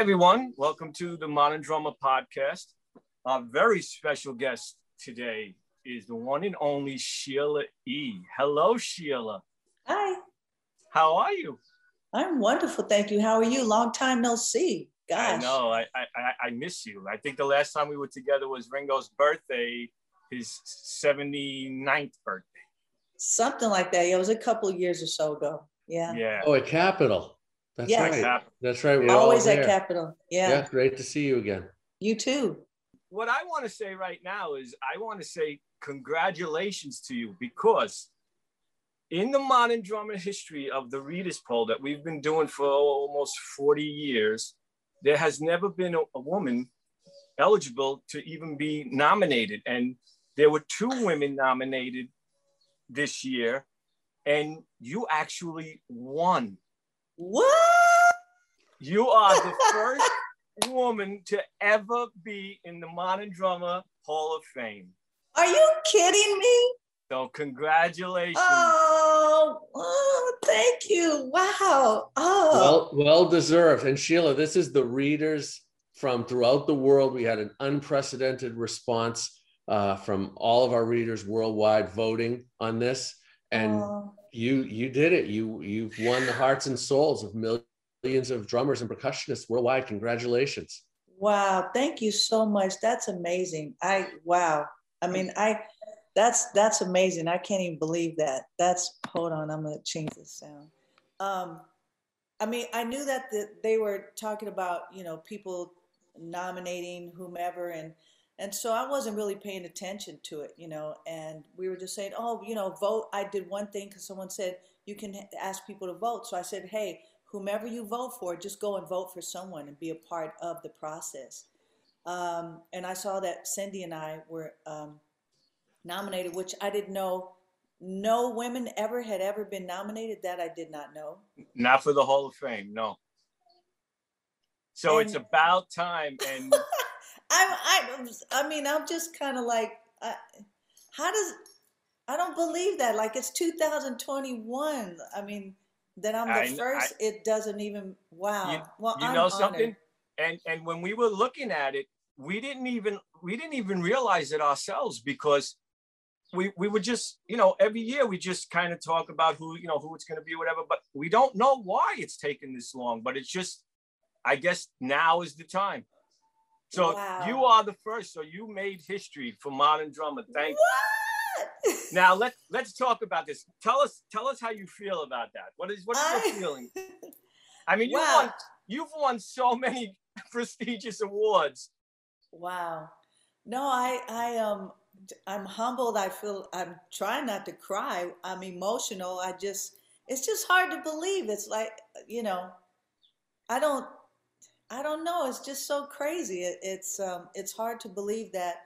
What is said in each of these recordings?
Hi, everyone. Welcome to the Modern Drummer Podcast. Our very special guest today is the one and only Sheila E. Hello, Sheila. Hi. How are you? I'm wonderful. Thank you. How are you? Long time no see. Gosh. I know. I, I, I miss you. I think the last time we were together was Ringo's birthday, his 79th birthday. Something like that. Yeah, it was a couple years or so ago. Yeah. Yeah. Oh, at Capitol. That's Yes. right. That's right. We're Always all at there. Capitol. Yeah. Yeah, great to see you again. You too. What I want to say right now is I want to say congratulations to you because in the Modern Drummer history of the Readers Poll that we've been doing for almost 40 years, there has never been a, a woman eligible to even be nominated. And there were two women nominated this year, and you actually won. What? You are the first woman to ever be in the Modern Drummer Hall of Fame. Are you kidding me? So congratulations. Oh, oh thank you. Wow. Oh. Well, well deserved. And Sheila, this is the readers from throughout the world. We had an unprecedented response uh, from all of our readers worldwide voting on this, and Oh. you you did it. You you've won the hearts and souls of millions of drummers and percussionists worldwide. Congratulations. Wow, thank you so much. That's amazing. I wow. I mean, I that's that's amazing. I can't even believe that. That's hold on, I'm gonna change the sound. Um, I mean, I knew that the, they were talking about you know people nominating whomever, and and so I wasn't really paying attention to it, you know. And we were just saying, oh, you know, vote. I did one thing because someone said you can ask people to vote. So I said, hey, whomever you vote for, just go and vote for someone and be a part of the process. Um, and I saw that Cindy and I were um, nominated, which I didn't know. No women ever had ever been nominated. That I did not know. Not for the Hall of Fame, no. So it's about time. And I, I, I mean, I'm just kind of like, I, how does? I don't believe that. Like it's 2021. I mean, that I'm the I first. it doesn't even. Wow. you, well, you I'm know honored. something? And and when we were looking at it, we didn't even we didn't even realize it ourselves because we we were just you know every year we just kind of talk about who you know who it's going to be whatever but we don't know why it's taken this long but it's just i guess now is the time so Wow. you are the first so you made history for modern drummer thank What? now let let's talk about this tell us tell us how you feel about that what is what is your feeling i mean you Wow. won you've won so many prestigious awards Wow. No, I I um I'm humbled. I feel I'm trying not to cry. I'm emotional. I just it's just hard to believe. It's like, you know, I don't I don't know. It's just so crazy. It, it's um it's hard to believe that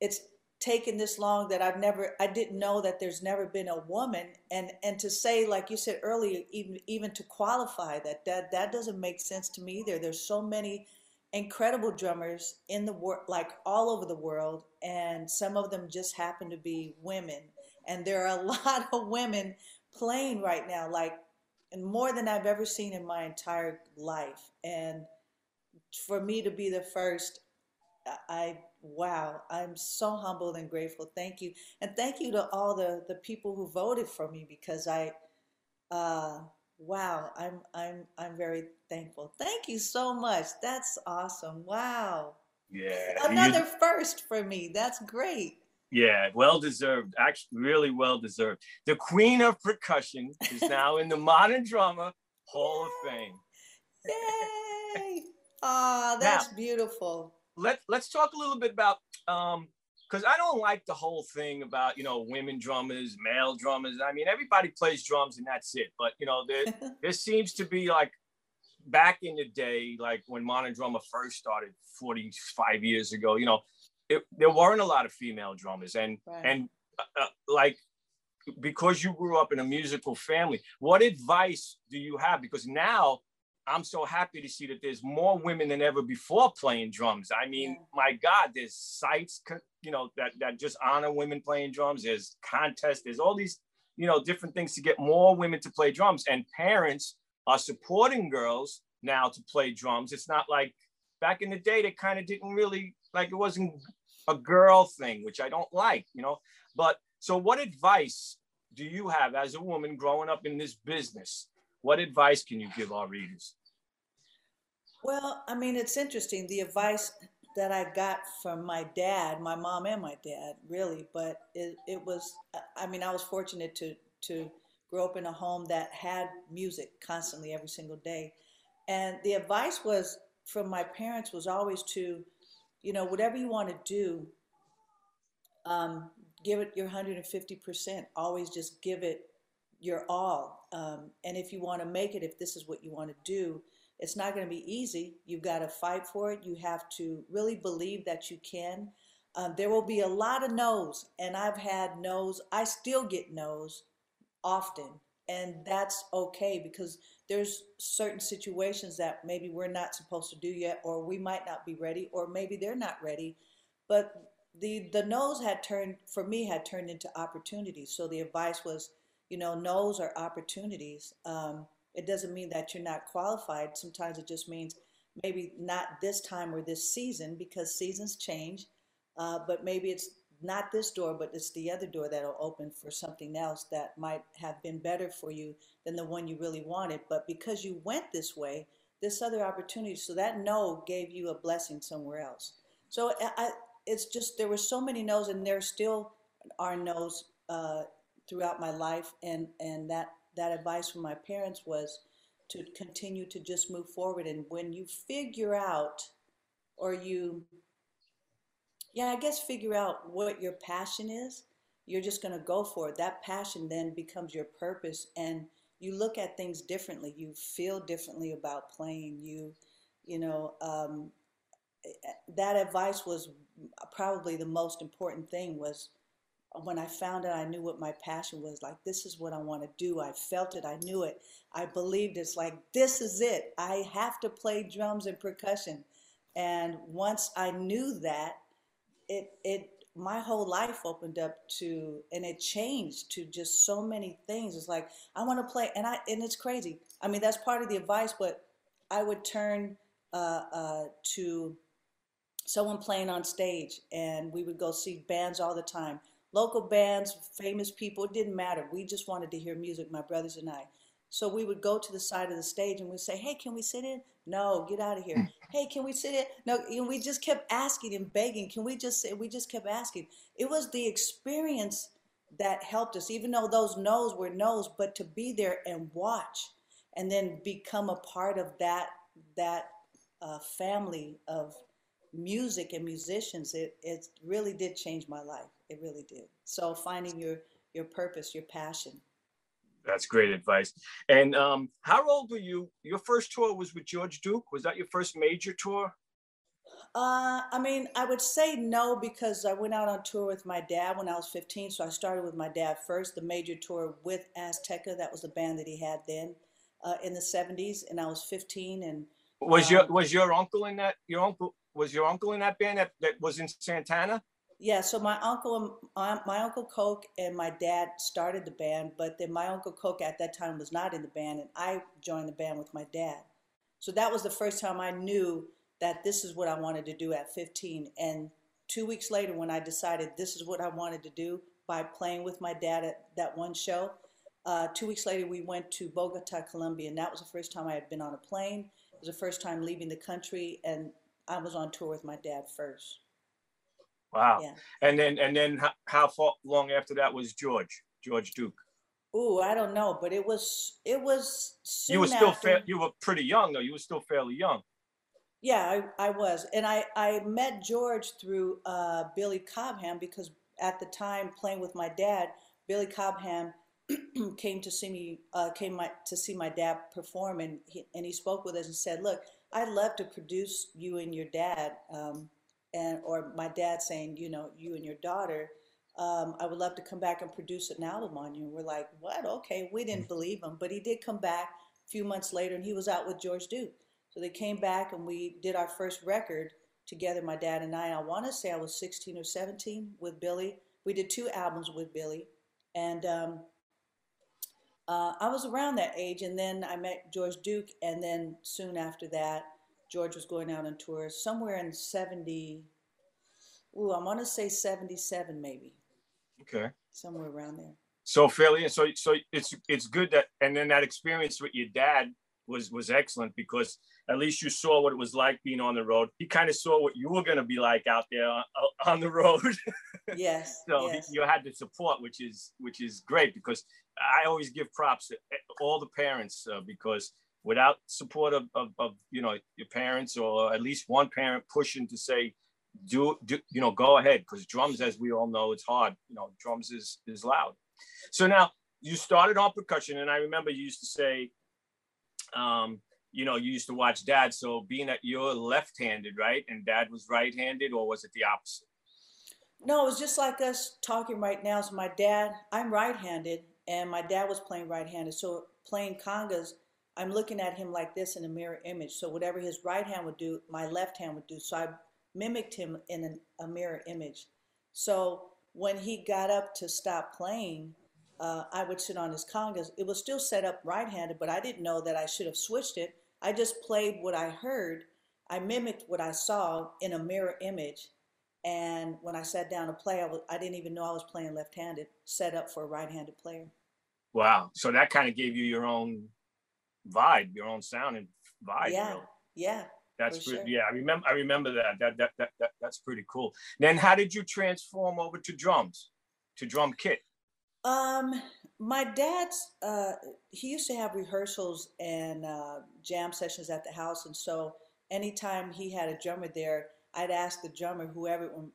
it's taken this long that I've never I didn't know that there's never been a woman. And and to say like you said earlier even even to qualify that that that doesn't make sense to me either. There's so many incredible drummers in the world like all over the world and some of them just happen to be women. And there are a lot of women playing right now like and more than I've ever seen in my entire life. And for me to be the first I wow, I'm so humbled and grateful. Thank you, and thank you to all the the people who voted for me because I, uh, wow, I'm I'm I'm very thankful. Thank you so much. That's awesome. Wow. Yeah. Another you, first for me. That's great. Yeah, well deserved. Actually, really well deserved. The queen of percussion is now in the Modern Drummer Hall of Fame. Yay! Ah, oh, that's now, beautiful let let's talk a little bit about um because I don't like the whole thing about you know women drummers, male drummers. I mean, everybody plays drums and that's it. But you know, there there seems to be like back in the day, like when modern drummer first started 45 years ago. You know, it, there weren't a lot of female drummers, and right. and uh, uh like because you grew up in a musical family, what advice do you have? Because now I'm so happy to see that there's more women than ever before playing drums. I mean, yeah. my God, there's sites, you know, that, that just honor women playing drums. There's contests. There's all these, you know, different things to get more women to play drums. And parents are supporting girls now to play drums. It's not like back in the day, they kind of didn't really, like it wasn't a girl thing, which I don't like, you know. But so what advice do you have as a woman growing up in this business? What advice can you give our readers? Well, I mean, it's interesting. The advice that I got from my dad, my mom and my dad, really, but it, it was, I mean, I was fortunate to, to grow up in a home that had music constantly every single day. And the advice was from my parents was always to, you know, whatever you want to do, um, give it your 150%. Always just give it your all. Um, and if you want to make it, if this is what you want to do, it's not going to be easy. You've got to fight for it. You have to really believe that you can. Um, there will be a lot of no's, and I've had no's. I still get no's often, and that's okay because there's certain situations that maybe we're not supposed to do yet, or we might not be ready, or maybe they're not ready. But the the no's had turned for me had turned into opportunities. So the advice was, you know, no's are opportunities. Um, it doesn't mean that you're not qualified. Sometimes it just means maybe not this time or this season because seasons change. Uh, but maybe it's not this door, but it's the other door that'll open for something else that might have been better for you than the one you really wanted. But because you went this way, this other opportunity, so that no gave you a blessing somewhere else. So I, it's just there were so many no's, and there still are no's uh, throughout my life, and and that that advice from my parents was to continue to just move forward. And when you figure out, or you, yeah, I guess figure out what your passion is, you're just going to go for it. That passion then becomes your purpose, and you look at things differently. You feel differently about playing. You, you know, um, that advice was probably the most important thing was when I found it, I knew what my passion was. Like, this is what I want to do. I felt it. I knew it. I believed it's like, this is it. I have to play drums and percussion. And once I knew that, it, it, my whole life opened up to, and it changed to just so many things. It's like, I want to play. And I, and it's crazy. I mean, that's part of the advice, but I would turn uh, uh, to someone playing on stage and we would go see bands all the time local bands, famous people, it didn't matter. We just wanted to hear music, my brothers and I. So we would go to the side of the stage and we'd say, Hey, can we sit in? No, get out of here. hey, can we sit in? No, and we just kept asking and begging, Can we just sit? We just kept asking. It was the experience that helped us, even though those no's were no's, but to be there and watch and then become a part of that that uh, family of music and musicians, it, it really did change my life. It really did. So finding your your purpose, your passion. That's great advice. And um, how old were you? Your first tour was with George Duke. Was that your first major tour? Uh, I mean, I would say no because I went out on tour with my dad when I was 15. So I started with my dad first, the major tour with Azteca. That was the band that he had then uh, in the 70s, and I was 15. And Was um, your was your uncle in that? Your uncle was your uncle in that band that, that was in Santana? Yeah, so my uncle, my, my uncle Coke and my dad started the band, but then my uncle Coke at that time was not in the band, and I joined the band with my dad. So that was the first time I knew that this is what I wanted to do at 15. And two weeks later, when I decided this is what I wanted to do by playing with my dad at that one show, uh, two weeks later we went to Bogota, Colombia, and that was the first time I had been on a plane. It was the first time leaving the country, and I was on tour with my dad first. Wow. Yeah. And then and then how, how far long after that was George George Duke? Ooh, I don't know, but it was it was. Soon you were still after- fa- you were pretty young though. You were still fairly young. Yeah, I, I was, and I I met George through uh, Billy Cobham because at the time playing with my dad, Billy Cobham came to see me uh, came my, to see my dad perform, and he, and he spoke with us and said, "Look, I'd love to produce you and your dad." Um, and or my dad saying, you know, you and your daughter, um, I would love to come back and produce an album on you. And we're like, what? Okay, we didn't believe him, but he did come back a few months later, and he was out with George Duke. So they came back, and we did our first record together, my dad and I. I want to say I was 16 or 17 with Billy. We did two albums with Billy, and um, uh, I was around that age, and then I met George Duke, and then soon after that, George was going out on tour somewhere in 70, ooh, I'm gonna say 77 maybe, Okay. somewhere around there. So fairly so so it's it's good that and then that experience with your dad was was excellent because at least you saw what it was like being on the road. He kind of saw what you were going to be like out there on, on the road. Yes, so yes. you had the support, which is which is great because I always give props to all the parents uh, because without support of, of, of you know your parents or at least one parent pushing to say do do you know go ahead because drums as we all know it's hard you know drums is is loud so now you started on percussion and i remember you used to say um you know you used to watch dad so being that you're left-handed right and dad was right-handed or was it the opposite No, it was just like us talking right now. So my dad, I'm right-handed, and my dad was playing right-handed. So playing congas, I'm looking at him like this in a mirror image. So whatever his right hand would do, my left hand would do. So I mimicked him in an, a mirror image. So when he got up to stop playing, uh, I would sit on his congas. It was still set up right-handed, but I didn't know that I should have switched it. I just played what I heard. I mimicked what I saw in a mirror image. And when I sat down to play, I, was, I didn't even know I was playing left-handed, set up for a right-handed player. wow so that kind of gave you your own vibe your own sound and vibe yeah, yeah. That's pretty, sure. yeah. I remember. I remember that. That, that. that that that's pretty cool. Then, how did you transform over to drums, to drum kit? Um, my dad's uh, he used to have rehearsals and uh, jam sessions at the house, and so anytime he had a drummer there, I'd ask the drummer, whoever, um,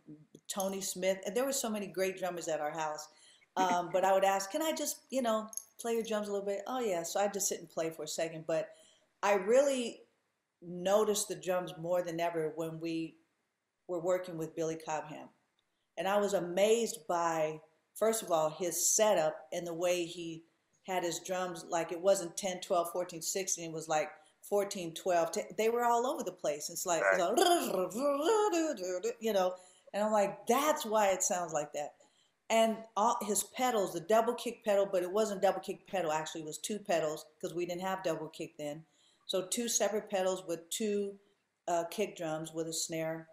Tony Smith, and there were so many great drummers at our house. Um, but I would ask, can I just, you know, play your drums a little bit? Oh yeah, so I just sit and play for a second. But I really noticed the drums more than ever when we were working with Billy Cobham. And I was amazed by, first of all, his setup and the way he had his drums. Like it wasn't 10, 12, 14, 16. It was like 14, 12. t- They were all over the place. It's like, you know, and I'm like, that's why it sounds like that. And all his pedals, the double kick pedal, but it wasn't double kick pedal. Actually, it was two pedals because we didn't have double kick then. So two separate pedals with two uh, kick drums with a snare.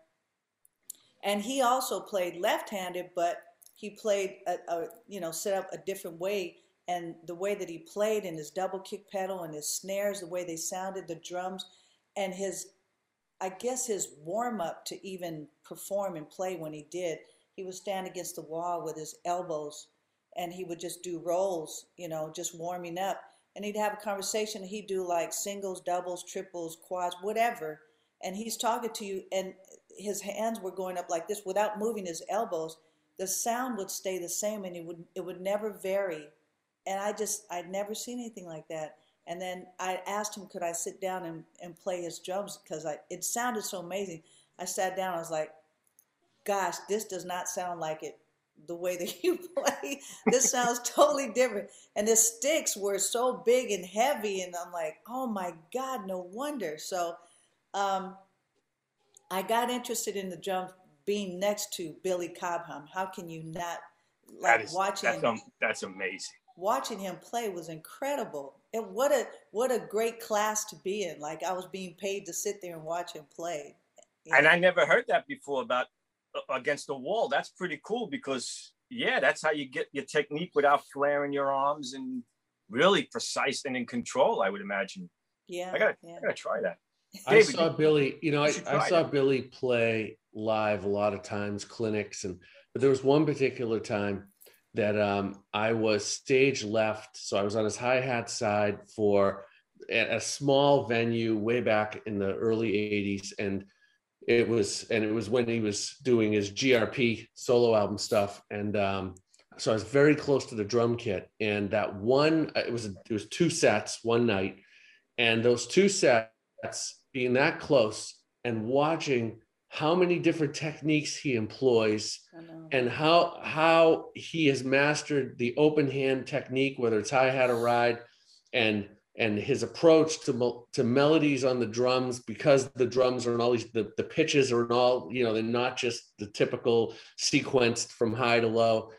And he also played left-handed, but he played a, a you know set up a different way. And the way that he played and his double kick pedal and his snares, the way they sounded, the drums, and his, I guess his warm up to even perform and play when he did, he would stand against the wall with his elbows, and he would just do rolls, you know, just warming up and he'd have a conversation. He'd do like singles, doubles, triples, quads, whatever. And he's talking to you, and his hands were going up like this without moving his elbows. The sound would stay the same, and it would it would never vary. And I just I'd never seen anything like that. And then I asked him, could I sit down and, and play his drums because I it sounded so amazing. I sat down. I was like, "Gosh, this does not sound like it the way that you play. This sounds totally different." And the sticks were so big and heavy, and I'm like, "Oh my God, no wonder." So, um, I got interested in the drums being next to Billy Cobham. How can you not like that is, watching? That's, um, that's amazing. Watching him play was incredible. And what a what a great class to be in. Like I was being paid to sit there and watch him play. And know? I never heard that before about against the wall. That's pretty cool because yeah, that's how you get your technique without flaring your arms and really precise and in control. I would imagine. yeah, I gotta, yeah. I gotta try that. I David, saw Billy, you know, I, I saw it. Billy play live a lot of times, clinics, and but there was one particular time that um, I was stage left, so I was on his hi hat side for at a small venue way back in the early '80s, and it was and it was when he was doing his GRP solo album stuff, and um, so I was very close to the drum kit, and that one it was it was two sets one night, and those two sets being that close and watching how many different techniques he employs and how how he has mastered the open hand technique whether it's hi hat or ride and and his approach to to melodies on the drums because the drums are in all these the, the pitches are in all you know they're not just the typical sequenced from high to low.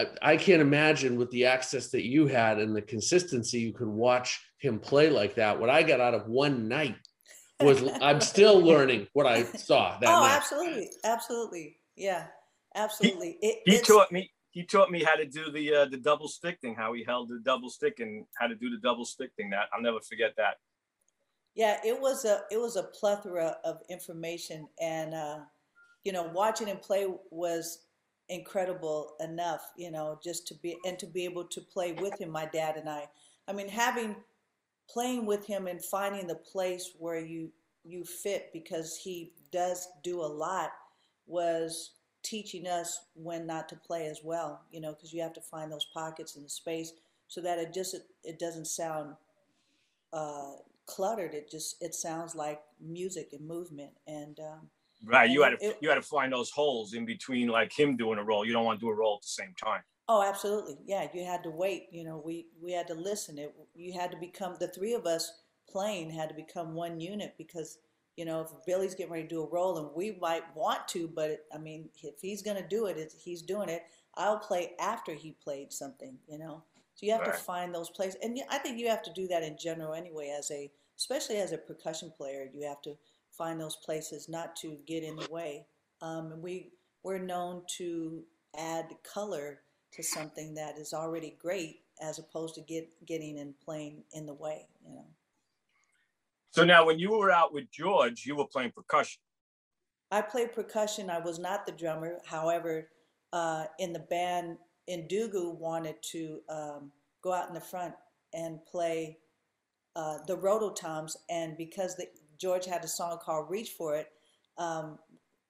I, I can't imagine with the access that you had and the consistency you could watch him play like that. What i got out of one night was i'm still learning what i saw that oh, night. absolutely, absolutely, yeah, absolutely. it, He taught me. He taught me how to do the uh, the double stick thing. How he held the double stick and how to do the double stick thing. That I'll never forget that. Yeah, it was a it was a plethora of information, and uh, you know, watching him play was incredible enough. You know, just to be and to be able to play with him, my dad and I. I mean, having playing with him and finding the place where you you fit because he does do a lot was teaching us when not to play as well. You know, because you have to find those pockets in the space so that it just it doesn't sound uh, cluttered. It just it sounds like music and movement. And um, Right. You had to it- you had to find those holes in between, like him doing a roll. You don't want to do a roll at the same time. oh, absolutely, yeah. You had to wait. You know, we we had to listen. It you had to become the three of us playing had to become one unit because you know if Billy's getting ready to do a roll and we might want to, but it, I mean if he's gonna do it, he's doing it. I'll play after he played something. You know, so you have Right. to find those places, and I think you have to do that in general anyway. As a especially as a percussion player, you have to find those places not to get in the way. Um, and we we're known to add color to something that is already great, as opposed to get getting and playing in the way. You know, So now, when you were out with George, you were playing percussion. I played percussion. I was not the drummer. However, uh, in the band, Ndugu wanted to um, go out in the front and play uh, the rototoms, and because the, George had a song called "Reach for It," um,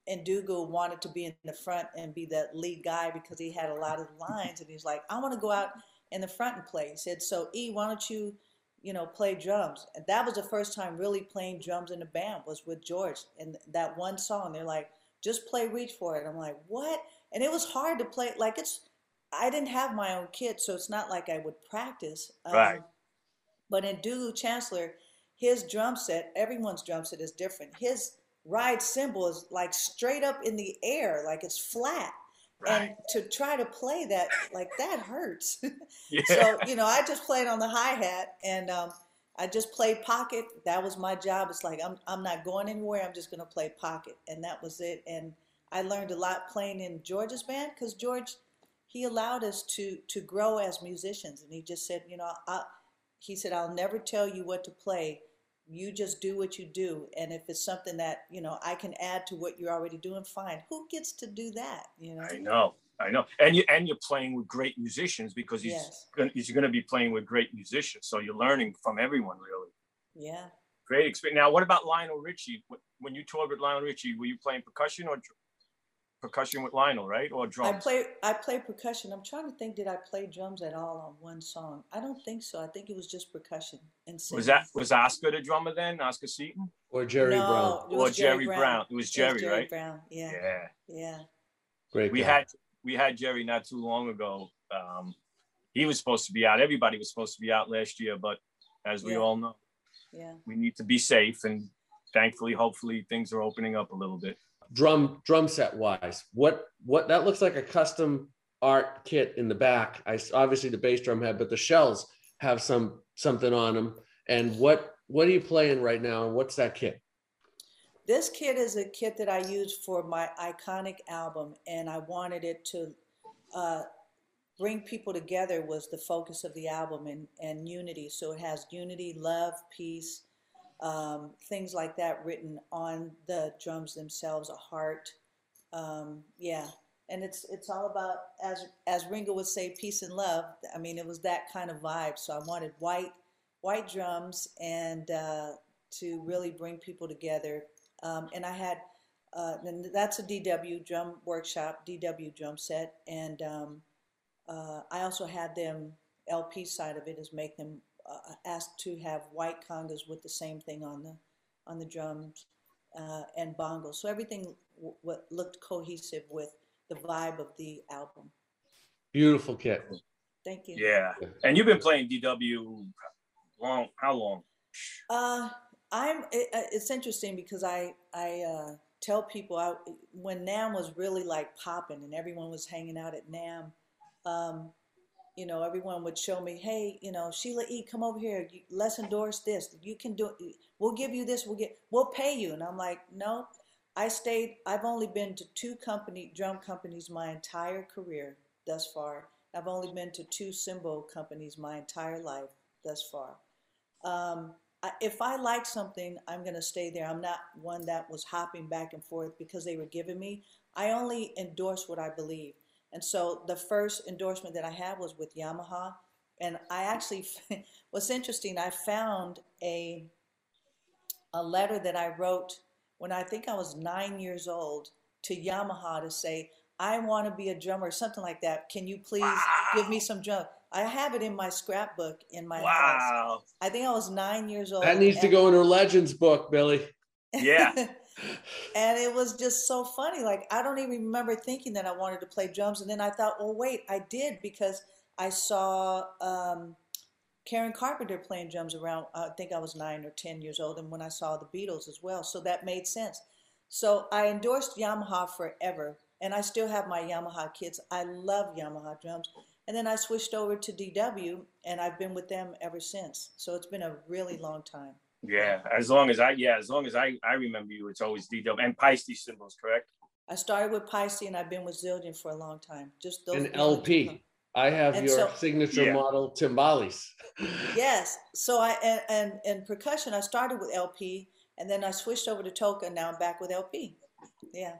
Ndugu wanted to be in the front and be the lead guy because he had a lot of lines, and he's like, "I want to go out in the front and play." He said, "So E, why don't you, you know, play drums?" And that was the first time really playing drums in a band was with George, and that one song. They're like, "Just play Reach for It." I'm like, "What?" And it was hard to play. Like it's, I didn't have my own kit, so it's not like I would practice. Um, Right. But in Dulu Chancellor, his drum set, everyone's drum set is different. His ride cymbal is like straight up in the air, like it's flat. And to try to play that, like that hurts. Yeah. so, you know, I just played on the hi hat and um, I just played pocket. That was my job. It's like, I'm, I'm not going anywhere. I'm just going to play pocket. And that was it. And I learned a lot playing in George's band because George, he allowed us to, to grow as musicians. And he just said, you know, I, he said, I'll never tell you what to play. You just do what you do. And if it's something that, you know, I can add to what you're already doing, fine. Who gets to do that? You know? I know, I know, and you and you're playing with great musicians because he's Yes. gonna, he's going to be playing with great musicians. So you're learning from everyone, really. Yeah. Great experience. Now, what about Lionel Richie? When you toured with Lionel Richie, were you playing percussion or? Dr- percussion with Lionel, right? Or drums? I play I play percussion. I'm trying to think. Did I play drums at all on one song? I don't think so. I think it was just percussion and singing. Was that was Oscar the drummer then? Oscar Seaton Or Jerry no, Brown. it or Jerry Brown? It was Jerry, Jerry right? Brown. Yeah, Yeah. yeah. Great. We guy. had we had Jerry not too long ago. Um, he was supposed to be out. Everybody was supposed to be out last year, but as we Yeah. all know, Yeah. we need to be safe and thankfully, hopefully, things are opening up a little bit. Drum drum set wise what what that looks like a custom art kit in the back. I obviously the bass drum head but the shells have some something on them and what what are you playing right now and what's that kit? This kit is a kit that I used for my iconic album, and I wanted it to uh, bring people together was the focus of the album and, and unity. So it has unity, love, peace, um, things like that written on the drums themselves, a heart. Um, yeah. And it's it's all about as as Ringo would say, peace and love. I mean, it was that kind of vibe. So I wanted white white drums and uh, to really bring people together. Um, and I had uh, and that's a DW drum workshop, DW drum set, and um, uh, I also had them LP side of it is make them uh, asked to have white congas with the same thing on the on the drums uh, and bongos. So everything w- what looked cohesive with the vibe of the album. beautiful kit Thank you. Yeah, and you've been playing DW long? How long? Uh, I'm. It, uh, it's interesting because I I uh, tell people I, when NAMM was really like popping and everyone was hanging out at NAMM, um, you know, everyone would show me, hey, you know, Sheila E, come over here. Let's endorse this. You can do it. We'll give you this. We'll get. We'll pay you. And I'm like, no. I stayed. I've only been to two company drum companies my entire career thus far. I've only been to two cymbal companies my entire life thus far. Um, I- if I like something, I'm going to stay there. I'm not one that was hopping back and forth because they were giving me. I only endorse what I believe. And so the first endorsement that I had was with Yamaha. And I actually, what's interesting, I found a, a letter that I wrote when I think I was nine years old to Yamaha to say, I want to be a drummer, something like that. Can you please give me some drum? I have it in my scrapbook in my house. I think I was nine years old. that needs to go in her legends book billy Yeah. and it was just so funny. Like I don't even remember thinking that I wanted to play drums, and then I thought, well, wait, I did because I saw um, Karen Carpenter playing drums around. I think I was nine or ten years old, and when I saw the Beatles as well, so that made sense. So I endorsed Yamaha forever, and I still have my Yamaha kits. I love Yamaha drums. And then I switched over to DW, and I've been with them ever since. So it's been a really long time. Yeah, as long as I yeah, as long as I I remember you, it's always DW and Paiste cymbals, correct? I started with Paiste and I've been with Zildjian for a long time. Just those. an those are two lp com- i have And your so- signature Yeah. model timbales Yes. So I and, and and percussion. I started with LP and then I switched over to Toca. And now I'm back with LP. Yeah.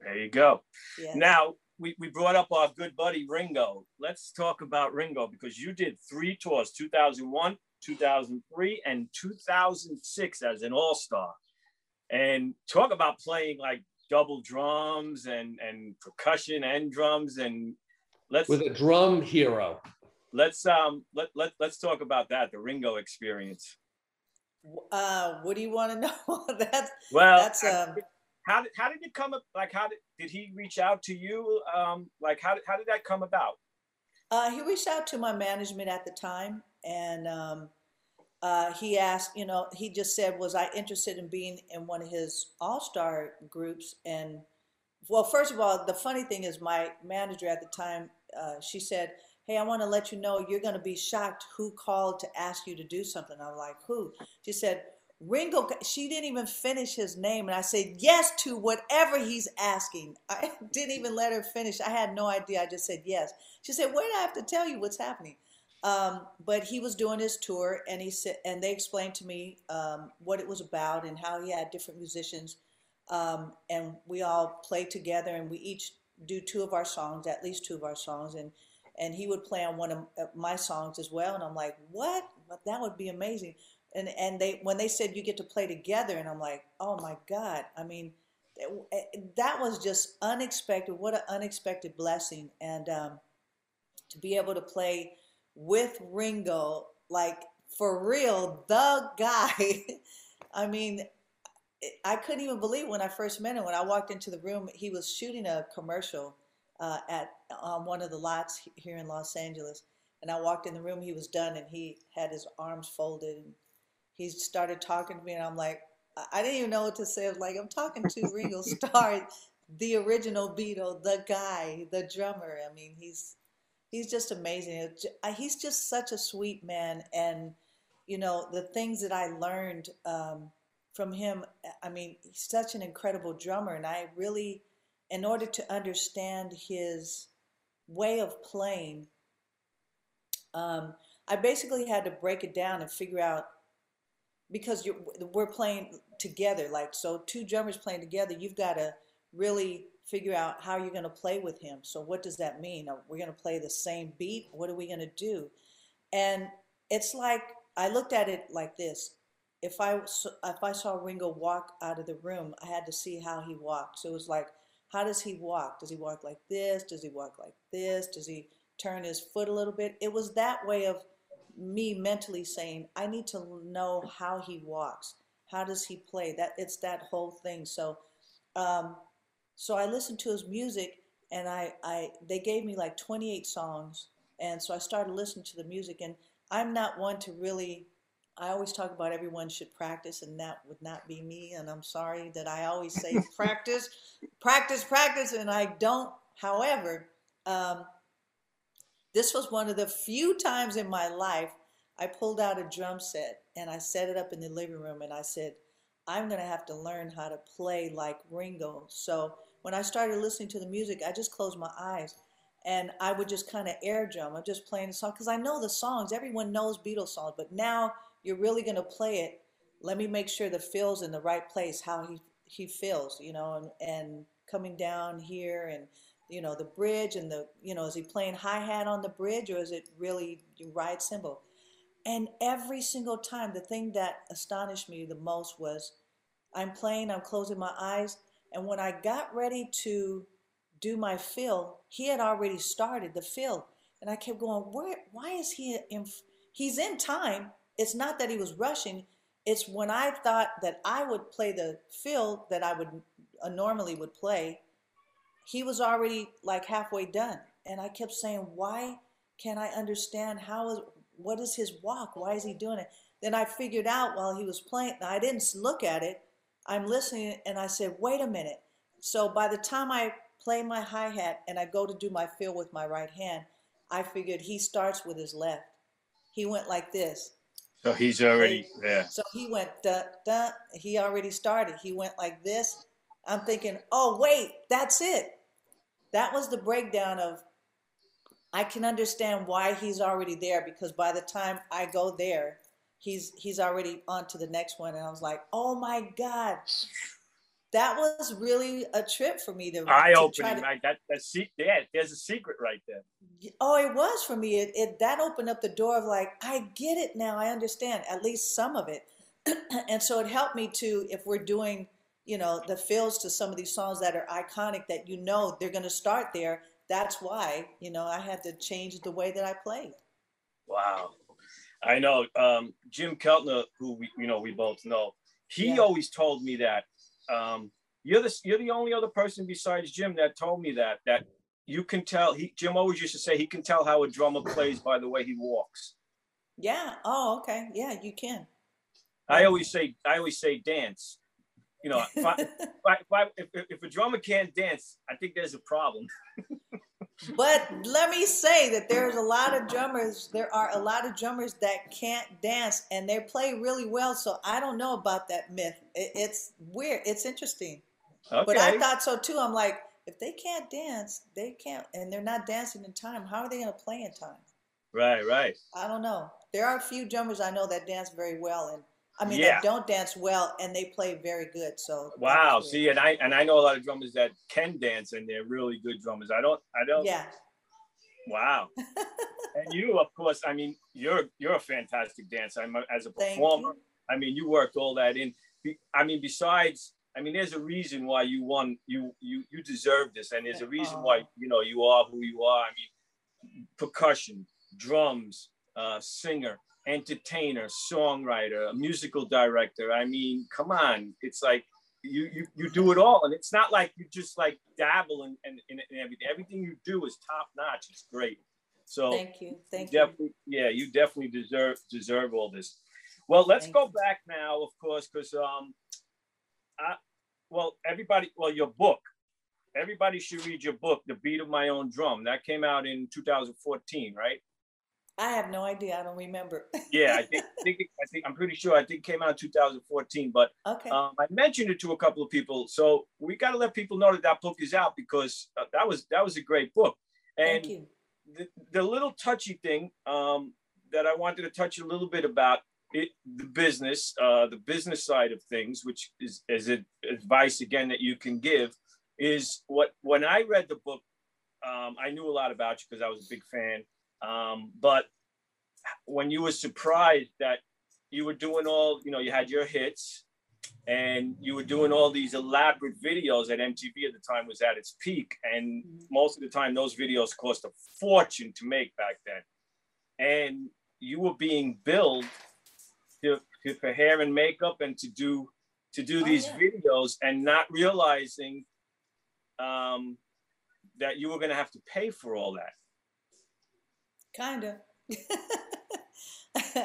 There you go. Yeah. Now we, we brought up our good buddy Ringo. Let's talk about Ringo because you did three tours 2001, 2003, and 2006 as an all star. And talk about playing like double drums and, and percussion and drums. And let's with a drum hero let's um let, let let's talk about that the Ringo experience. Uh, what do you want to know? that's Well, that's um. how did how did it come up? Like how did did he reach out to you? Um, like how did how did that come about? Uh, he reached out to my management at the time, and um, uh, he asked, you know, he just said, was I interested in being in one of his all star groups? And well, first of all, the funny thing is, my manager at the time, uh, she said, "Hey, I want to let you know you're going to be shocked who called to ask you to do something." I'm like, "Who?" She said, Ringo, she didn't even finish his name. And I said, yes to whatever he's asking. I didn't even let her finish. I had no idea. I just said yes. She said, wait, I have to tell you what's happening. Um, but he was doing his tour and he said, and they explained to me um, what it was about and how he had different musicians. Um, and we all played together and we each do two of our songs, at least two of our songs. And, and he would play on one of uh, my songs as well. And I'm like, what? That would be amazing and and they when they said you get to play together and i'm like oh my god i mean that was just unexpected. What an unexpected blessing. And um, to be able to play with Ringo, like for real, the guy. I mean, I couldn't even believe when I first met him. When I walked into the room, he was shooting a commercial uh, at on one of the lots here in Los Angeles. And I walked in the room, he was done, and he had his arms folded, and he started talking to me, and I'm like, I didn't even know what to say. I was like, I'm talking to Ringo Starr, the original Beatle, the guy, the drummer. I mean, he's he's just amazing. He's just such a sweet man, and you know the things that I learned um, from him. I mean, he's such an incredible drummer, and I really, in order to understand his way of playing, um, I basically had to break it down and figure out because we're playing together. Like so, two drummers playing together, you've got to really figure out how you're going to play with him. So what does that mean? Are we going to play the same beat? What are we going to do? And it's like I looked at it like this. If I if I saw Ringo walk out of the room, I had to see how he walked. So it was like, how does he walk? Does he walk like this? Does he walk like this? Does he turn his foot a little bit? It was that way of me mentally saying, I need to know how he walks. How does he play? That it's that whole thing. So, um, so I listened to his music, and I, I they gave me like 28 songs, and so I started listening to the music. And I'm not one to really. I always talk about everyone should practice, and that would not be me. And I'm sorry that I always say practice, practice, practice, and I don't. However, um, this was one of the few times in my life I pulled out a drum set and I set it up in the living room and I said, I'm going to have to learn how to play like Ringo. So when I started listening to the music, I just closed my eyes and I would just kind of air drum. I'm just playing the song because I know the songs. Everyone knows Beatles songs, but now you're really going to play it. Let me make sure the feel's in the right place, how he, he feels, you know, and, and coming down here and you know, the bridge and the, you know, is he playing hi hat on the bridge or is it really ride cymbal? And every single time, the thing that astonished me the most was I'm playing, I'm closing my eyes, and when I got ready to do my fill, he had already started the fill. And I kept going, where, why is he in, he's in time. It's not that he was rushing. It's when I thought that I would play the fill that I would uh, normally would play, he was already like halfway done. And I kept saying, why can't I understand how is what is his walk? Why is he doing it? Then I figured out while he was playing, I didn't look at it. I'm listening and I said, wait a minute. So by the time I play my hi hat and I go to do my fill with my right hand, I figured he starts with his left. He went like this. So he's already there. So he went da da. He already started. He went like this. I'm thinking, oh, wait, that's it. That was the breakdown of I can understand why he's already there because by the time I go there, he's he's already on to the next one. And I was like, oh my God. That was really a trip for me to eye opening. To, right? That that that's yeah, there's a secret right there. Oh, it was for me. It, it that opened up the door of like, I get it now. I understand at least some of it. and so it helped me to if we're doing you know, the fills to some of these songs that are iconic that you know they're going to start there. That's why, you know, I had to change the way that I played. Wow. I know um, Jim Keltner, who we, you know, we both know, he yeah. always told me that um, you're the you're the only other person besides Jim that told me that that you can tell. He Jim always used to say he can tell how a drummer plays by the way he walks. Yeah. Oh, okay. Yeah, you can. I always say I always say dance you know, if, I, if, I, if, if, a drummer can't dance, I think there's a problem. but let me say that there's a lot of drummers. There are a lot of drummers that can't dance, and they play really well. So I don't know about that myth. It, it's weird. It's interesting. Okay. But I thought so too. I'm like, if they can't dance, they can't, and they're not dancing in time. How are they going to play in time? Right, right. I don't know. There are a few drummers I know that dance very well, and I mean, yeah. don't dance well and they play very good. So wow, see, and I and I know a lot of drummers that can dance and they're really good drummers. I don't, I don't. Yeah. Wow. and you, of course, I mean, you're you're a fantastic dancer. I'm a, as a performer. I mean, you worked all that in. I mean, besides I mean, there's a reason why you won. You you you deserve this, and there's a reason why you know you are who you are. I mean, percussion, drums, uh, singer, entertainer, songwriter, musical director. I mean, come on, it's like you you you do it all, and it's not like you just like dabble in, in, in everything. Everything you do is top notch. It's great. So thank you, thank you. Definitely, yeah, you definitely deserve deserve all this. Well, let's go back now, of course, because um, I, well, everybody, well, your book, everybody should read your book, The Beat of My Own Drum. That came out in 2014, right? I have no idea. I don't remember. yeah, I think, I think, I think, I'm pretty sure. I think it came out in 2014. But okay. um, I mentioned it to a couple of people, so we got to let people know that that book is out because uh, that was that was a great book. And Thank you. The, the little touchy thing um, that I wanted to touch a little bit about it, the business, uh, the business side of things, which is as advice again that you can give, is what when I read the book, um, I knew a lot about you because I was a big fan. Um, but when you were surprised that you were doing all, you know, you had your hits and you were doing all these elaborate videos at MTV at the time was at its peak. And most of the time, those videos cost a fortune to make back then. And you were being billed to, to for hair and makeup and to do to do oh, these yeah. videos and not realizing um, that you were going to have to pay for all that. Kinda.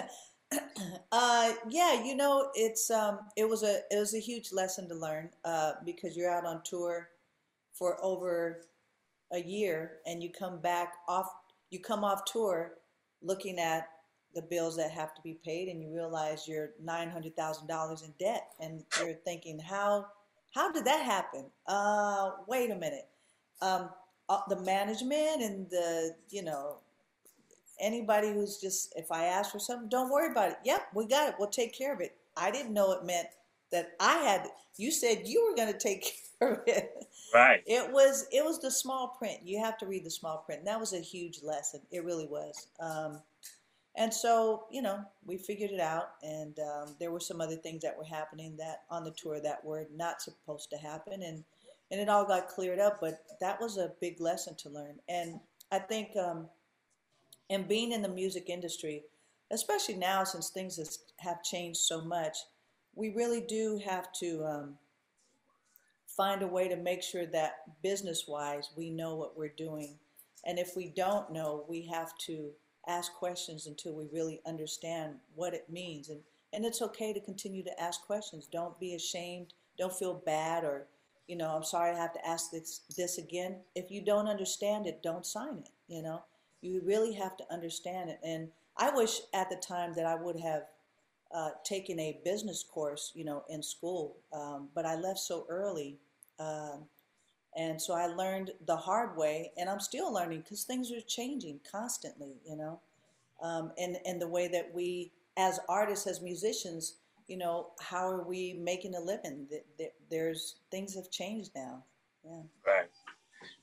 uh, yeah, you know, it's um, it was a it was a huge lesson to learn uh, because you're out on tour for over a year and you come back off you come off tour looking at the bills that have to be paid and you realize you're $900,000 in debt and you're thinking how how did that happen uh wait a minute um uh, the management and the you know anybody who's just if I ask for something don't worry about it. Yep we got it. We'll take care of it. I didn't know it meant that I had you said you were going to take care of it. Right. It was it was the small print. You have to read the small print. And that was a huge lesson. It really was. Um and so, you know, we figured it out, and um, there were some other things that were happening that on the tour that were not supposed to happen, and and it all got cleared up. But that was a big lesson to learn, and I think, um, and being in the music industry, especially now since things have changed so much, we really do have to um, find a way to make sure that business-wise we know what we're doing, and if we don't know, we have to ask questions until we really understand what it means. And, and it's okay to continue to ask questions. Don't be ashamed. Don't feel bad or, you know, I'm sorry I have to ask this, this again. If you don't understand it, don't sign it, you know. You really have to understand it. And I wish at the time that I would have uh, taken a business course, you know, in school, um, but I left so early. Um, and so I learned the hard way, and I'm still learning because things are changing constantly, you know. Um, and, and the way that we, as artists, as musicians, you know, how are we making a living? There's things have changed now. Yeah. Right.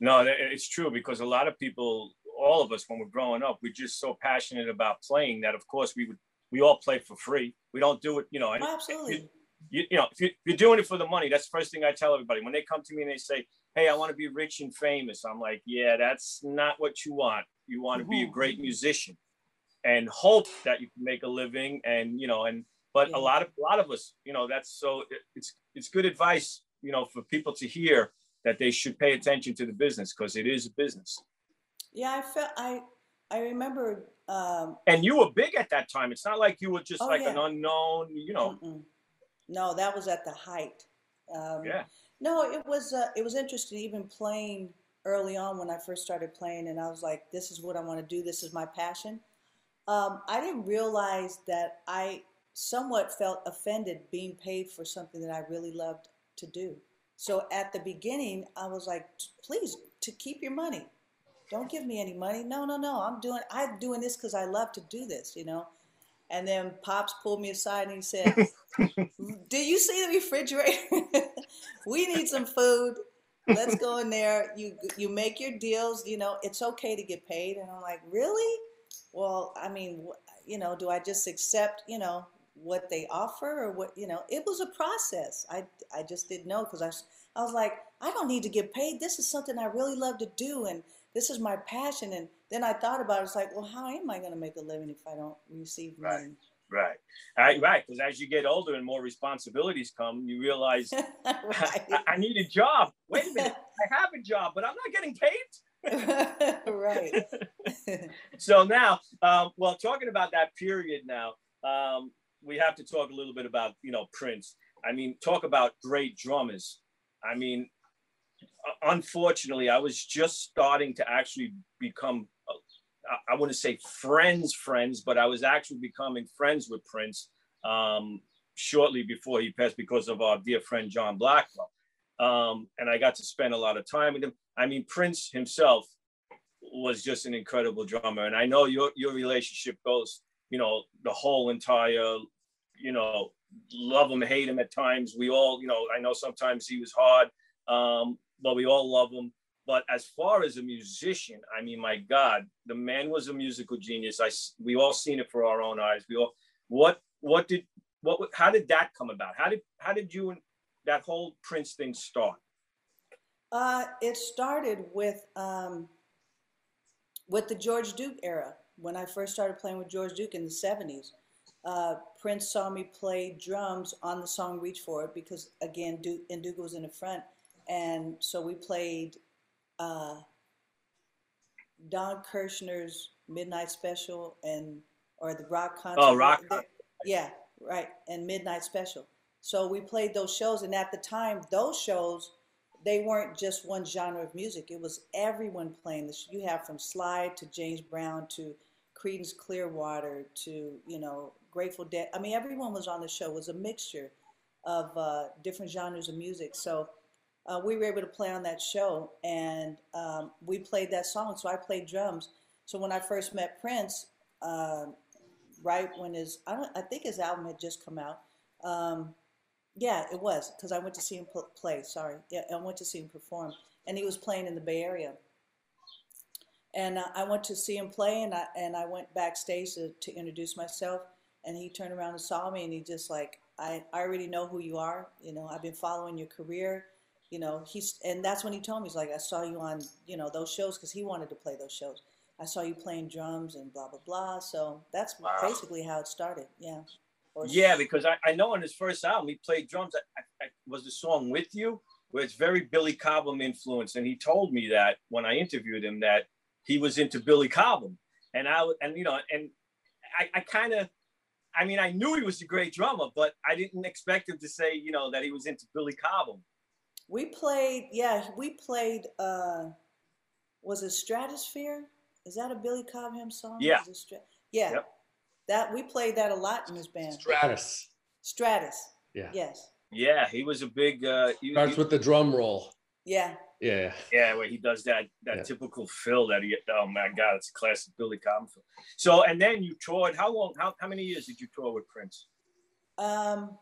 No, it's true because a lot of people, all of us, when we're growing up, we're just so passionate about playing that, of course, we would we all play for free. We don't do it, you know. Absolutely. You, you know, if, you, are doing it for the money, that's the first thing I tell everybody. When they come to me and they say, hey, I want to be rich and famous. I'm like, yeah, that's not what you want. You want to be a great mm-hmm. musician and hope that you can make a living and, you know, and, but yeah. a lot of, a lot of us, you know, that's so it's, it's good advice, you know, for people to hear that they should pay attention to the business because it is a business. Yeah, I felt, I, I remember. Um, and you were big at that time. It's not like you were just oh, like yeah. an unknown, you know. Mm-mm. No, that was at the height. Um, yeah. No, it was uh, it was interesting. Even playing early on when I first started playing, and I was like, "This is what I want to do. This is my passion." Um, I didn't realize that I somewhat felt offended being paid for something that I really loved to do. So at the beginning, I was like, "Please, to keep your money. Don't give me any money. No, no, no. I'm doing I'm doing this because I love to do this. You know." And then Pops pulled me aside and he said, Do you see the refrigerator? we need some food. Let's go in there. You you make your deals. You know, it's okay to get paid. And I'm like, really? Well, I mean, you know, do I just accept, you know, what they offer or what you know it was a process i i just didn't know because I, I was like i don't need to get paid this is something i really love to do and this is my passion and then i thought about it it's like well how am i going to make a living if i don't receive money right right right because as you get older and more responsibilities come you realize right. I, I need a job wait a minute i have a job but i'm not getting paid right so now um, well talking about that period now um, we have to talk a little bit about you know Prince. I mean, talk about great drummers. I mean, unfortunately, I was just starting to actually become. I want to say friends, friends, but I was actually becoming friends with Prince um, shortly before he passed because of our dear friend John Blackwell. Um, and I got to spend a lot of time with him. I mean, Prince himself was just an incredible drummer, and I know your your relationship goes you know, the whole entire, you know, love him, hate him at times. We all, you know, I know sometimes he was hard, um, but we all love him. But as far as a musician, I mean, my God, the man was a musical genius. I we all seen it for our own eyes. We all what what did what how did that come about? How did how did you and that whole Prince thing start? Uh, it started with um, with the George Duke era when I first started playing with George Duke in the 70s, uh, Prince saw me play drums on the song Reach For It because, again, Duke, and Duke was in the front. And so we played uh, Don Kirshner's Midnight Special and or the rock concert. Oh, rock. Yeah, right. And Midnight Special. So we played those shows, and at the time, those shows they weren't just one genre of music. It was everyone playing this. You have from Slide to James Brown to Creedence Clearwater to you know Grateful Dead. I mean, everyone was on the show. It was a mixture of uh, different genres of music. So uh, we were able to play on that show, and um, we played that song. So I played drums. So when I first met Prince, uh, right when his I I think his album had just come out. Um, yeah, it was because I went to see him play. Sorry, yeah, I went to see him perform, and he was playing in the Bay Area. And uh, I went to see him play, and I and I went backstage to, to introduce myself, and he turned around and saw me, and he just like, I, I already know who you are. You know, I've been following your career. You know, he's and that's when he told me he's like, I saw you on you know those shows because he wanted to play those shows. I saw you playing drums and blah blah blah. So that's wow. basically how it started. Yeah. Or yeah, because I, I know on his first album he played drums. I, I, was the song "With You," where it's very Billy Cobham influence, and he told me that when I interviewed him that he was into Billy Cobham, and I and you know and I, I kind of. I mean, I knew he was a great drummer, but I didn't expect him to say, you know, that he was into Billy Cobham. We played, yeah, we played. uh Was it Stratosphere? Is that a Billy Cobham song? Yeah. yeah. Yep. That we played that a lot in his band. Stratus. Stratus. Yeah. Yes. Yeah, he was a big. Uh, he, Starts he, with the drum roll. Yeah. Yeah. Yeah, where he does that that yeah. typical fill that he. Oh my God, it's a classic Billy Cobham fill. So, and then you toured. How long? How how many years did you tour with Prince? Um.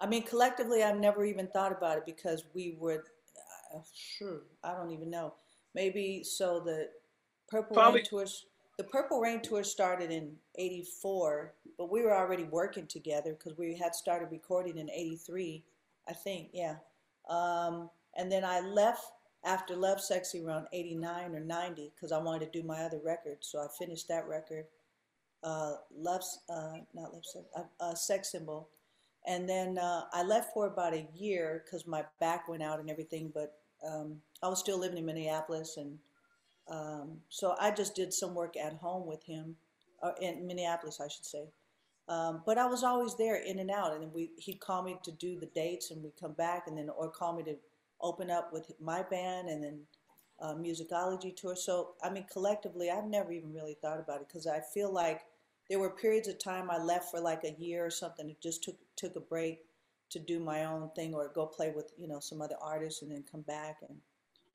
I mean, collectively, I've never even thought about it because we were. Uh, sure, I don't even know. Maybe so the Purple Probably. Rain tours the Purple Rain tour started in 84, but we were already working together because we had started recording in 83, I think, yeah. Um, and then I left after Lovesexy around 89 or 90 because I wanted to do my other record. So I finished that record, uh, Love, uh, not Love, uh, uh, Sex Cymbal. And then uh, I left for about a year because my back went out and everything, but um, I was still living in Minneapolis and um, so I just did some work at home with him, uh, in Minneapolis, I should say. Um, but I was always there, in and out, and we he'd call me to do the dates, and we'd come back, and then or call me to open up with my band, and then uh, musicology tour. So I mean, collectively, I've never even really thought about it because I feel like there were periods of time I left for like a year or something, and just took took a break to do my own thing or go play with you know some other artists, and then come back and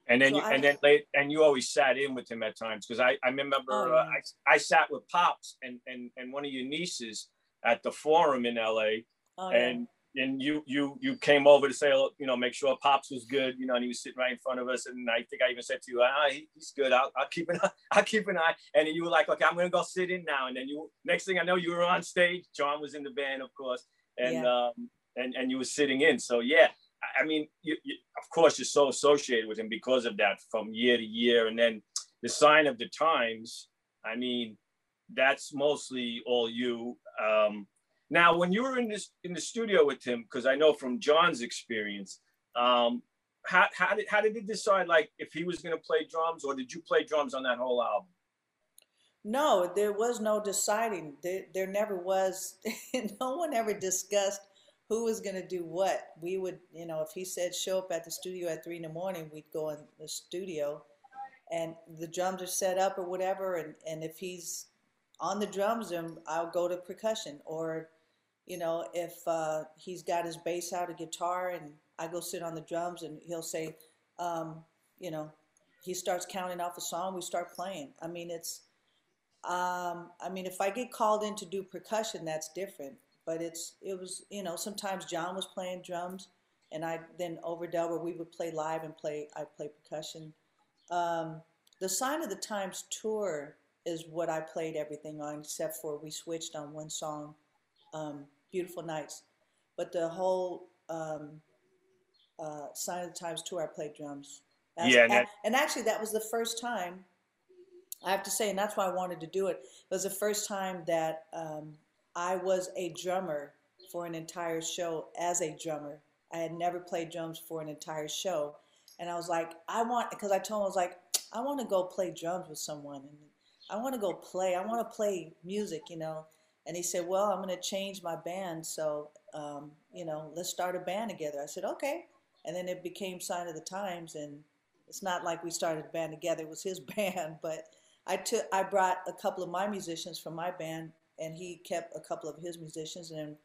and then, so you, and then late, and you always sat in with him at times because I, I remember oh, uh, I, I sat with pops and, and and one of your nieces at the forum in LA, oh, and and you you you came over to say, oh, you know, make sure Pops was good, you know, and he was sitting right in front of us. And I think I even said to you, ah, he, he's good. I'll, I'll keep an eye. I'll keep an eye. And then you were like, okay, I'm gonna go sit in now. And then you next thing I know, you were on stage. John was in the band, of course, and yeah. um, and and you were sitting in. So yeah, I, I mean, you, you, of course, you're so associated with him because of that from year to year, and then the sign of the times. I mean, that's mostly all you. Um, now, when you were in this in the studio with him, because I know from John's experience, um, how, how did how did he decide like if he was going to play drums, or did you play drums on that whole album? No, there was no deciding. There, there never was. no one ever discussed who was going to do what. We would, you know, if he said show up at the studio at three in the morning, we'd go in the studio, and the drums are set up or whatever. And and if he's on the drums, then I'll go to percussion or you know, if uh, he's got his bass out, a guitar, and I go sit on the drums, and he'll say, um, you know, he starts counting off a song, we start playing. I mean, it's, um, I mean, if I get called in to do percussion, that's different. But it's, it was, you know, sometimes John was playing drums, and I then overdub, or we would play live and play. I play percussion. Um, the Sign of the Times tour is what I played everything on, except for we switched on one song. Um, beautiful nights. But the whole um, uh, Sign of the Times tour, I played drums. That's, yeah, and, and actually, that was the first time. I have to say, and that's why I wanted to do it. It was the first time that um, I was a drummer for an entire show as a drummer. I had never played drums for an entire show, and I was like, I want because I told him I was like, I want to go play drums with someone, and I want to go play. I want to play music, you know. And he said, Well, I'm going to change my band. So, um, you know, let's start a band together. I said, Okay. And then it became Sign of the Times. And it's not like we started a band together, it was his band. But I took, I brought a couple of my musicians from my band, and he kept a couple of his musicians and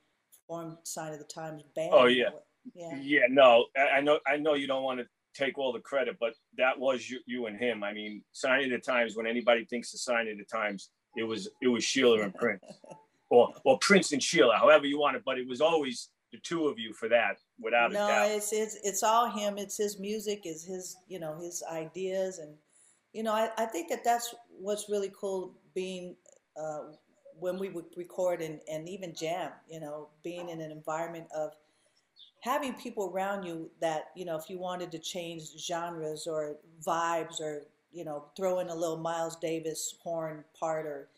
formed Sign of the Times band. Oh, yeah. Yeah. Yeah, no, I know, I know you don't want to take all the credit, but that was you, you and him. I mean, Sign of the Times. When anybody thinks of Sign of the Times, it was it was Sheila and Prince. or or Prince and Sheila, however you want it. But it was always the two of you for that, without no, a doubt. No, it's it's it's all him. It's his music, is his you know his ideas, and you know I, I think that that's what's really cool being uh, when we would record and and even jam. You know, being in an environment of having people around you that you know if you wanted to change genres or vibes or you know throw in a little Miles Davis horn part or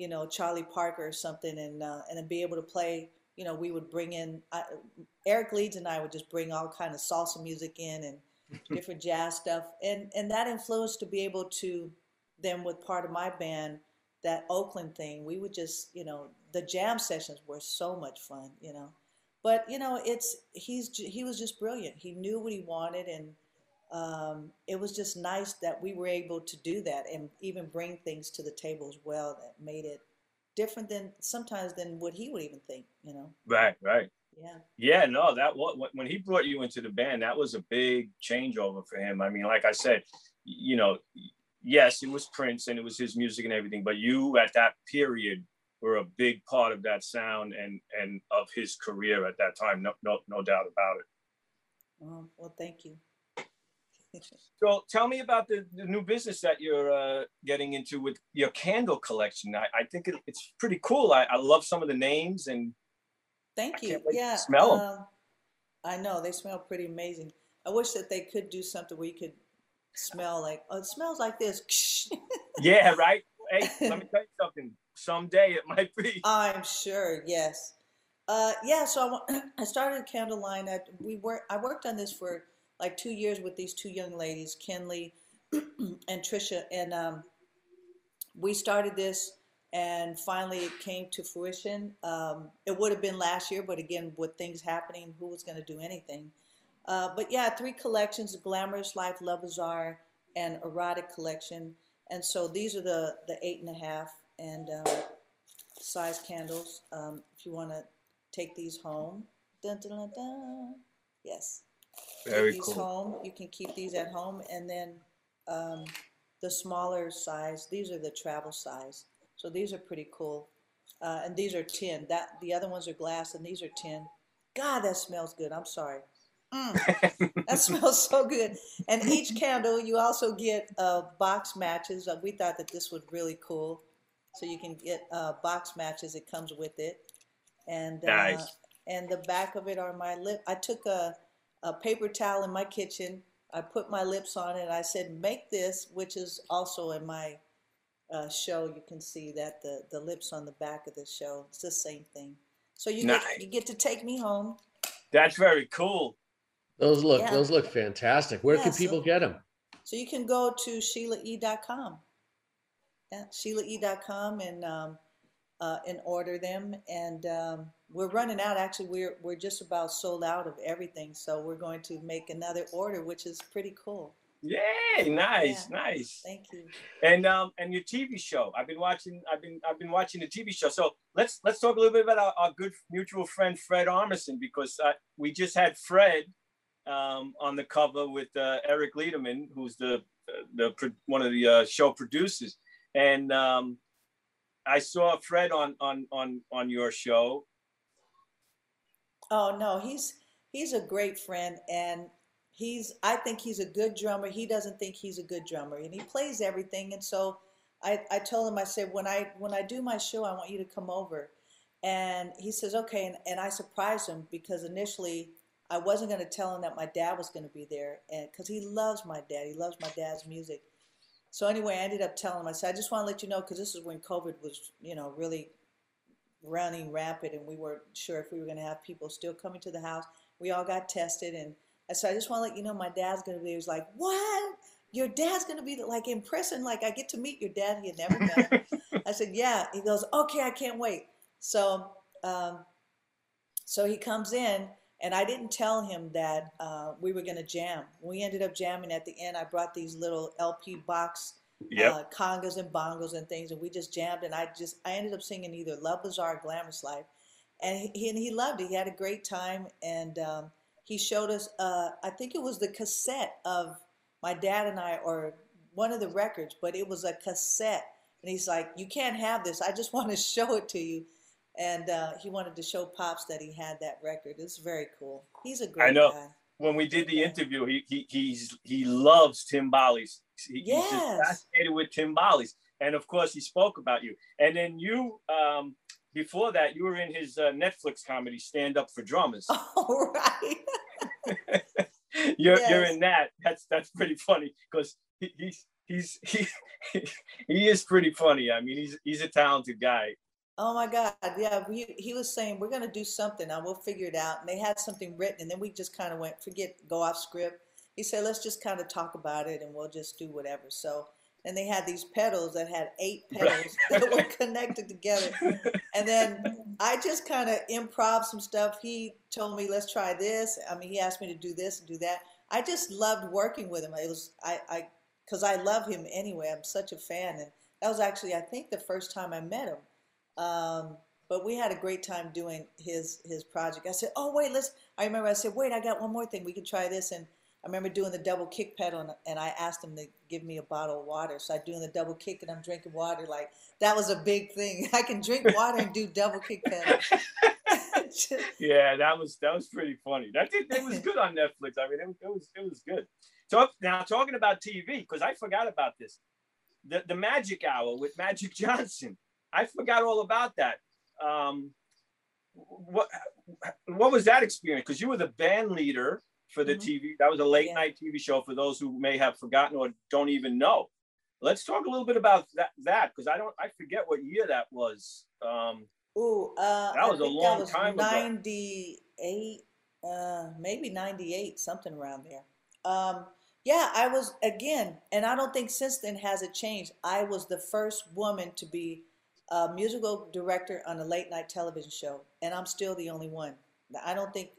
you know Charlie Parker or something, and uh, and then be able to play. You know, we would bring in uh, Eric Leeds and I would just bring all kind of salsa music in and different jazz stuff, and and that influence to be able to then with part of my band that Oakland thing, we would just you know the jam sessions were so much fun, you know. But you know, it's he's he was just brilliant. He knew what he wanted, and um, it was just nice that we were able to do that and even bring things to the table as well that made it different than sometimes than what he would even think, you know. Right, right. Yeah. Yeah, no, that when he brought you into the band, that was a big changeover for him. I mean, like I said, you know, yes, it was Prince and it was his music and everything, but you at that period were a big part of that sound and and of his career at that time. No, no, no doubt about it. Oh, well, thank you so tell me about the, the new business that you're uh, getting into with your candle collection. I, I think it, it's pretty cool. I, I love some of the names and thank you. yeah, smell them. Uh, I know they smell pretty amazing. I wish that they could do something where you could smell like oh, it smells like this. yeah, right. Hey, let me tell you something. Someday it might be. I'm sure. Yes. Uh, yeah. So I, I started a candle line. I, we work. I worked on this for like two years with these two young ladies, Kenley and Trisha, and um, we started this, and finally it came to fruition. Um, it would have been last year, but again, with things happening, who was going to do anything? Uh, but yeah, three collections: Glamorous Life, Love Bizarre, and Erotic Collection. And so these are the the eight and a half and um, size candles. Um, if you want to take these home, dun, dun, dun, yes. Very these cool. home. You can keep these at home, and then um, the smaller size. These are the travel size. So these are pretty cool, uh, and these are tin. That the other ones are glass, and these are tin. God, that smells good. I'm sorry. Mm, that smells so good. And each candle, you also get uh, box matches. Uh, we thought that this was really cool. So you can get uh, box matches. It comes with it. And uh, Nice. and the back of it are my lip. I took a, a paper towel in my kitchen. I put my lips on it. I said, make this, which is also in my uh, show. You can see that the, the lips on the back of the show. It's the same thing. So you Nice. get you get to take me home. That's very cool. Those look Yeah. those look fantastic. Where Yeah, can so- people get them? So you can go to SheilaE.com. Yeah, SheilaE.com and um, uh, and order them. And um, we're running out. Actually, we're we're just about sold out of everything. So we're going to make another order, which is pretty cool. Yay, nice, Yeah. nice. Thank you. And um and your TV show. I've been watching. I've been I've been watching the TV show. So let's let's talk a little bit about our, our good mutual friend Fred Armisen because uh, we just had Fred um, on the cover with uh, Eric Liederman, who's the the pro- one of the uh, show producers, and um, I saw Fred on on on on your show. Oh no, he's he's a great friend and he's I think he's a good drummer. He doesn't think he's a good drummer and he plays everything and so I, I told him I said when I when I do my show I want you to come over and he says okay and, and I surprised him because initially I wasn't going to tell him that my dad was going to be there and because he loves my dad he loves my dad's music so anyway I ended up telling him I said I just want to let you know because this is when COVID was you know really running rapid and we weren't sure if we were going to have people still coming to the house. We all got tested and I said, I just want to let you know my dad's going to be. He was like, what? Your dad's going to be like in prison? Like I get to meet your dad. He had never met. I said, yeah. He goes, okay, I can't wait. So, um, so he comes in and I didn't tell him that uh, we were going to jam. We ended up jamming at the end. I brought these little LP box Yep. uh, congas and bongos and things, and we just jammed. And I just I ended up singing either "Love Bizarre" or "Glamorous Life," and he and he loved it. He had a great time, and um, he showed us. Uh, I think it was the cassette of my dad and I, or one of the records, but it was a cassette. And he's like, "You can't have this. I just want to show it to you." And uh, he wanted to show pops that he had that record. It's very cool. He's a great I know. guy. when we did the interview, he he he's he loves Timbales. He, He's Yes. just fascinated with Timbales, and of course, he spoke about you. And then you, um, before that, you were in his uh, Netflix comedy Stand Up for Drummers. All right. you're you're in that. That's that's pretty funny because he, he's he's he, he is pretty funny. I mean, he's he's a talented guy. Oh my God. Yeah. He, he was saying, we're going to do something. Now we'll figure it out. And they had something written. And then we just kind of went, forget, go off script. He said, let's just kind of talk about it and we'll just do whatever. So, and they had these pedals that had eight pedals that were connected together. And then I just kind of improv some stuff. He told me, let's try this. I mean, he asked me to do this and do that. I just loved working with him. It was, I, I, cause I love him anyway. I'm such a fan. And that was actually, I think the first time I met him. Um, but we had a great time doing his his project. I said, "Oh wait, let's." I remember I said, "Wait, I got one more thing. We can try this." And I remember doing the double kick pedal, and, and I asked him to give me a bottle of water. So I'm doing the double kick, and I'm drinking water. Like that was a big thing. I can drink water and do double kick pedal. Yeah, that was that was pretty funny. That did, it was good on Netflix. I mean, it, it was it was good. So now talking about TV because I forgot about this, the the Magic Hour with Magic Johnson. I forgot all about that. Um, what what was that experience? Because you were the band leader for the Mhm. TV. That was a late Yeah. night TV show for those who may have forgotten or don't even know. Let's talk a little bit about that that because I don't I forget what year that was. Um, Ooh, uh, That was a long that was time ago. 98, uh, maybe 98, something around there. Um, yeah, I was, again, and I don't think since then has it changed. I was the first woman to be a musical director on a late night television show, and I'm still the only one. I don't think,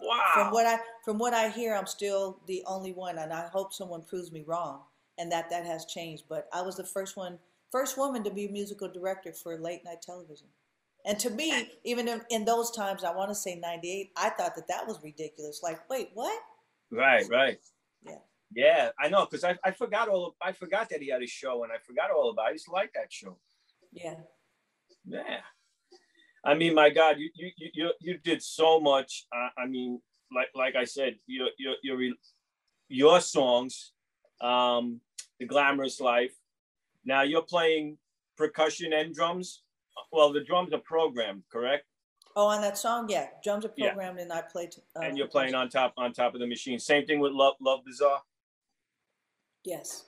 wow. from what I from what I hear, I'm still the only one, and I hope someone proves me wrong, and that that has changed. But I was the first one, first woman to be a musical director for late night television. And to me, even in, in those times, I want to say 98, I thought that that was ridiculous. Like, wait, what? Right, right. Yeah. Yeah, I know because I, I forgot all of, I forgot that he had a show and I forgot all about. It. I used to like that show. Yeah. Yeah. I mean, my God, you you you you did so much. Uh, I mean, like like I said, your your your your songs, um, the glamorous life. Now you're playing percussion and drums. Well, the drums are programmed, correct? Oh, on that song, yeah, drums are Yeah. programmed, and I played. Uh, and you're playing on top on top of the machine. Same thing with Love Love Bizarre. Yes.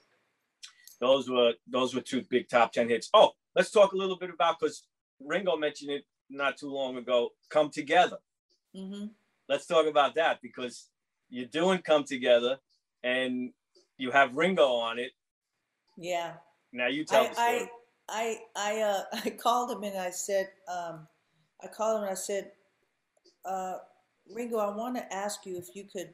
Those were those were two big top ten hits. Oh, let's talk a little bit about because Ringo mentioned it not too long ago. Come together. hmm Let's talk about that because you're doing Come Together, and you have Ringo on it. Yeah. Now you tell I, the story. I, I, I, uh, I called him and I said, um, I called him and I said, uh, Ringo, I want to ask you if you could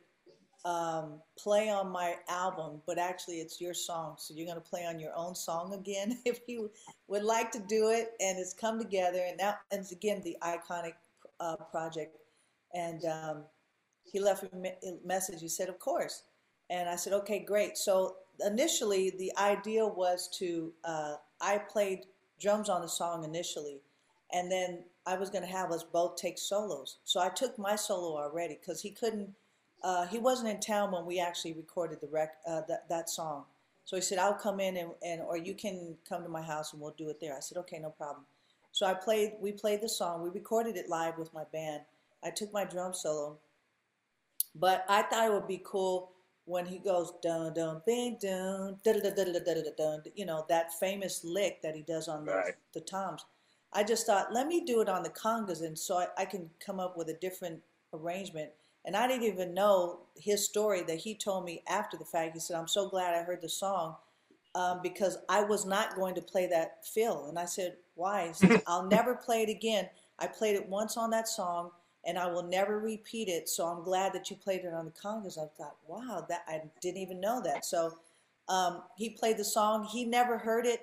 um, play on my album, but actually it's your song, so you're going to play on your own song again. if you would like to do it, and it's come together, and that it's again the iconic uh, project. And um, he left a me- a message. He said, "Of course." And I said, "Okay, great." So initially, the idea was to uh, I played drums on the song initially, and then I was going to have us both take solos. So I took my solo already because he couldn't. Uh, he wasn't in town when we actually recorded the rec uh, that that song. So he said, "I'll come in and, and or you can come to my house and we'll do it there." I said, "Okay, no problem." So I played. We played the song. We recorded it live with my band. I took my drum solo, but I thought it would be cool when he goes dun dun bing dun da da da da da da dun. You know that famous lick that he does on those, Right. the toms. I just thought, let me do it on the congas, and so I, I can come up with a different arrangement. And I didn't even know his story that he told me after the fact. He said, "I'm so glad I heard the song." um, because I was not going to play that fill. And I said, why? He says, I'll never play it again. I played it once on that song and I will never repeat it. So I'm glad that you played it on the congas. I thought, wow, that I didn't even know that. So um, he played the song. He never heard it,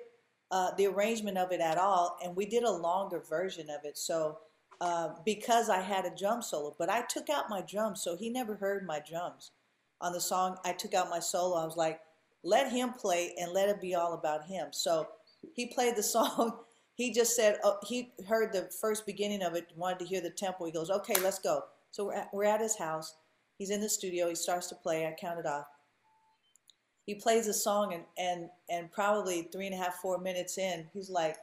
uh, the arrangement of it at all. And we did a longer version of it. So uh, because I had a drum solo, but I took out my drums. So he never heard my drums on the song. I took out my solo. I was like, let him play and let it be all about him. So he played the song. He just said oh, he heard the first beginning of it, wanted to hear the tempo. He goes, "Okay, let's go." So we're at, we're at his house. He's in the studio. He starts to play. I counted off. He plays the song and and and probably three and a half, four minutes in, he's like,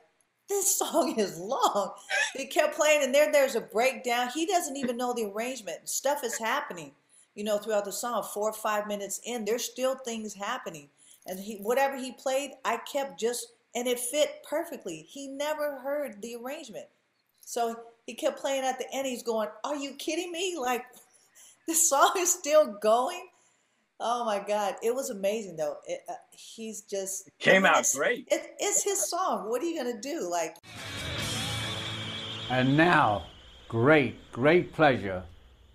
"This song is long." He kept playing, and there there's a breakdown. He doesn't even know the arrangement. Stuff is happening you know, throughout the song, four or five minutes in, there's still things happening. And he, whatever he played, I kept just, and it fit perfectly. He never heard the arrangement. So he kept playing at the end. He's going, Are you kidding me? Like, the song is still going. Oh my God. It was amazing, though. It, uh, he's just Came out it's- great. It, it's his song. What are you going to do? Like, And now, great, great pleasure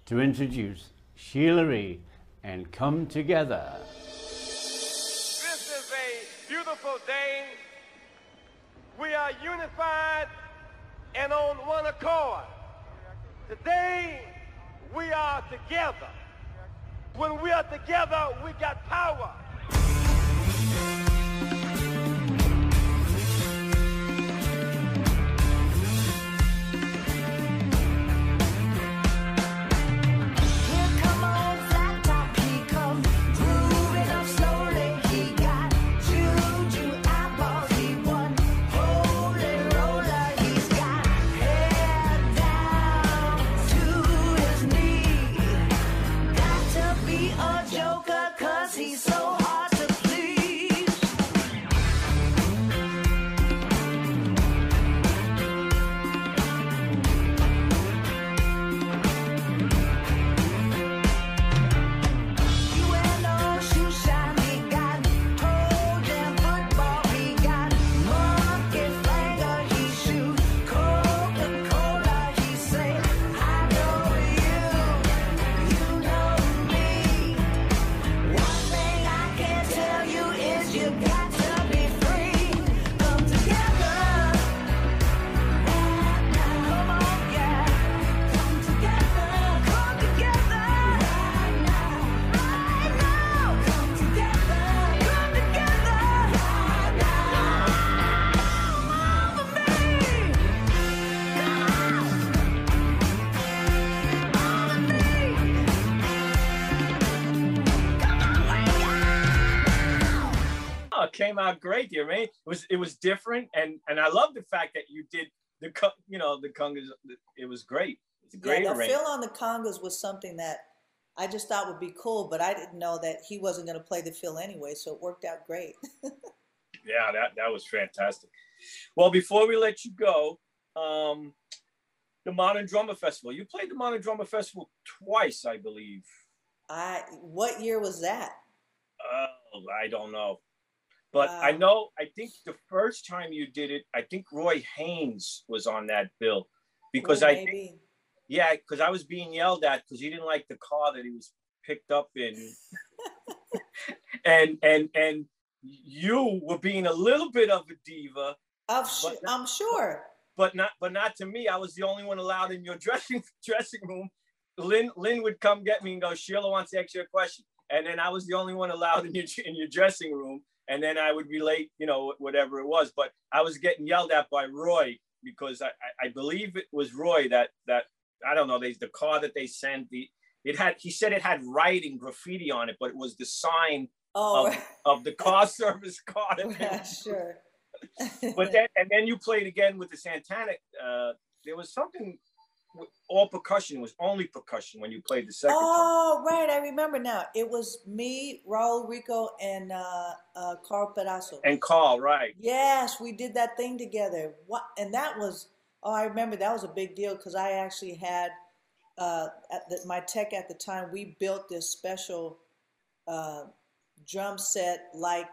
to introduce Sheila E. and Come Together. This is a beautiful day. We are unified and on one accord. Today, we are together. When we are together, we got power. Came out great, dear man. It was it was different, and and I love the fact that you did the you know the congas. It was great. It's a great yeah, the fill on the congas was something that I just thought would be cool, but I didn't know that he wasn't going to play the fill anyway, so it worked out great. Yeah, that that was fantastic. Well, before we let you go, um, the Modern Drummer Festival. You played the Modern Drummer Festival twice, I believe. I what year was that? Oh, I don't know. But I know, I think the first time you did it, I think Roy Haynes was on that bill because I think, yeah, because I was being yelled at because he didn't like the car that he was picked up in. and, and, and you were being a little bit of a diva, I'm, su- but- I'm sure. but not, but not to me. I was the only one allowed in your dressing, dressing room. Lynn, Lynn would come get me and go, Sheila wants to ask you a question. And then I was the only one allowed in your, in your dressing room. And then I would relate, you know, whatever it was. But I was getting yelled at by Roy because I, I, believe it was Roy that, that, I don't know, they, the car that they sent, the, it had, he said it had writing graffiti on it, but it was the sign Oh, of, of the car service car. they- sure. but then and then you played again with the Santana. Uh, there was something all percussion. Was only percussion when you played the second time. Oh, right. I remember now. It was me, Raul Rekow, and uh, uh, Karl Perazzo. And Karl, right? Yes, we did that thing together. What? And that was. Oh, I remember that was a big deal because I actually had uh, at the, my tech at the time. We built this special uh, drum set, like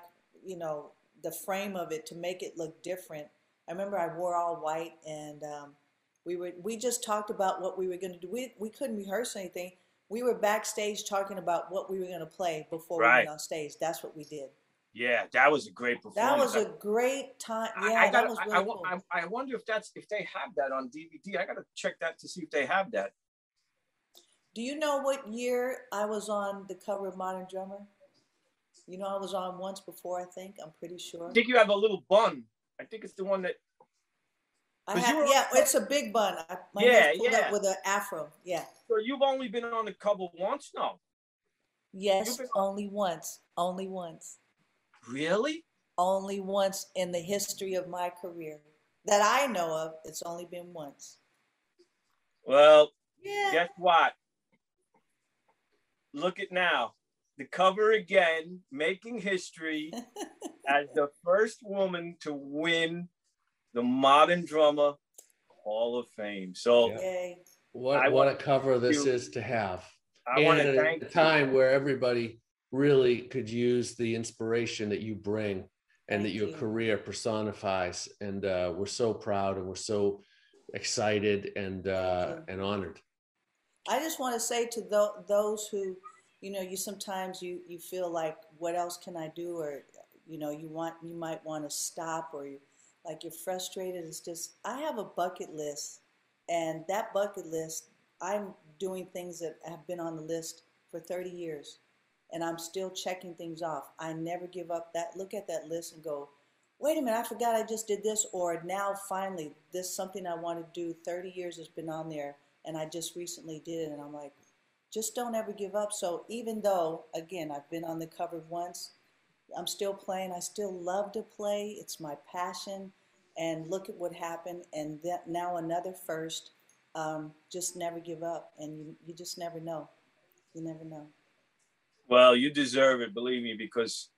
you know, the frame of it to make it look different. I remember I wore all white, and um, we were we just talked about what we were going to do. We we couldn't rehearse anything. We were backstage talking about what we were going to play before we went on stage. That's what we did. Yeah, that was a great performance. That was a great time. I- Yeah, I, that gotta- was I- really I, cool. I, I wonder if that's if they have that on DVD. I gotta check that to see if they have that. Do you know what year I was on the cover of Modern Drummer? You know, I was on once before. I think I'm pretty sure. I think you have a little bun. I think it's the one that. Have, were- yeah, it's a big bun. I, Yeah, pulled yeah. up with an afro. Yeah. So you've only been on the cover once, no? Yes, been- only once. Only once. Really? Only once in the history of my career that I know of. It's only been once. Well, Yeah. guess what? Look at now. The cover again, making history as the first woman to win the Modern Drummer Hall of Fame. So Yeah. What I what a cover this you- is to have. I want and to at thank a time where everybody really could use the inspiration that you bring and that your you. career personifies. And uh, we're so proud and we're so excited and uh, and honored. I just want to say to tho- those who, you know, you sometimes you you feel like, what else can I do, or you know, you want you might want to stop, or you like you're frustrated. It's just I have a bucket list, and that bucket list, I'm doing things that have been on the list for 30 years, and I'm still checking things off. I never give up. That look at that list and go, wait a minute, I forgot I just did this, or now finally this something I want to do. 30 years has been on there, and I just recently did it, and I'm like, just don't ever give up. So even though, again, I've been on the cover once, I'm still playing. I still love to play. It's my passion. And look at what happened. And that now another first. Um, just never give up. And you, you just never know. You never know. well, you deserve it, believe me, because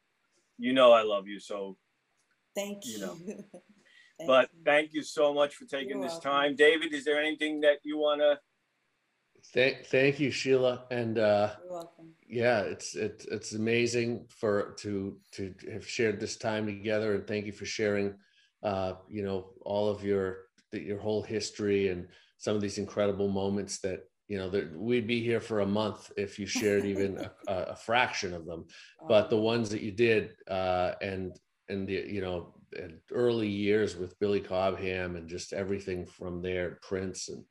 you know I love you. So, Thank You you. know. Thank but you. thank you so much for taking You're this welcome. time. David, is there anything that you want to? Thank thank you, Sheila. And uh, yeah, it's it's it's amazing for to to have shared this time together, and thank you for sharing, uh, you know, all of your your whole history and some of these incredible moments that you know that we'd be here for a month if you shared even a, a, fraction of them. But the ones that you did, uh, and and the you know early years with Billy Cobham and just everything from there, Prince and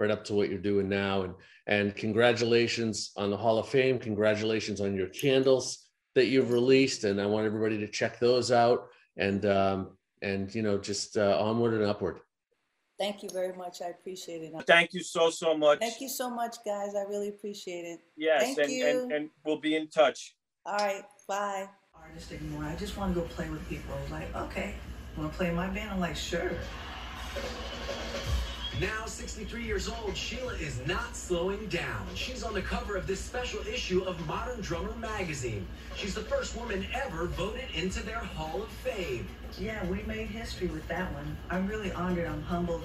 right up to what you're doing now. And and congratulations on the Hall of Fame. Congratulations on your candles that you've released. And I want everybody to check those out. And um, and you know, just uh, onward and upward. Thank you very much. I appreciate it. Thank you so so much. Thank you so much, guys. I really appreciate it. Yes, Thank and, you. and and we'll be in touch. All right. Bye. artist anymore. I just want to go play with people. I was like, okay, want to play in my band? I'm like, sure. Now 63 years old, Sheila is not slowing down. She's on the cover of this special issue of Modern Drummer magazine. She's the first woman ever voted into their Hall of Fame. Yeah, we made history with that one. I'm really honored. I'm humbled.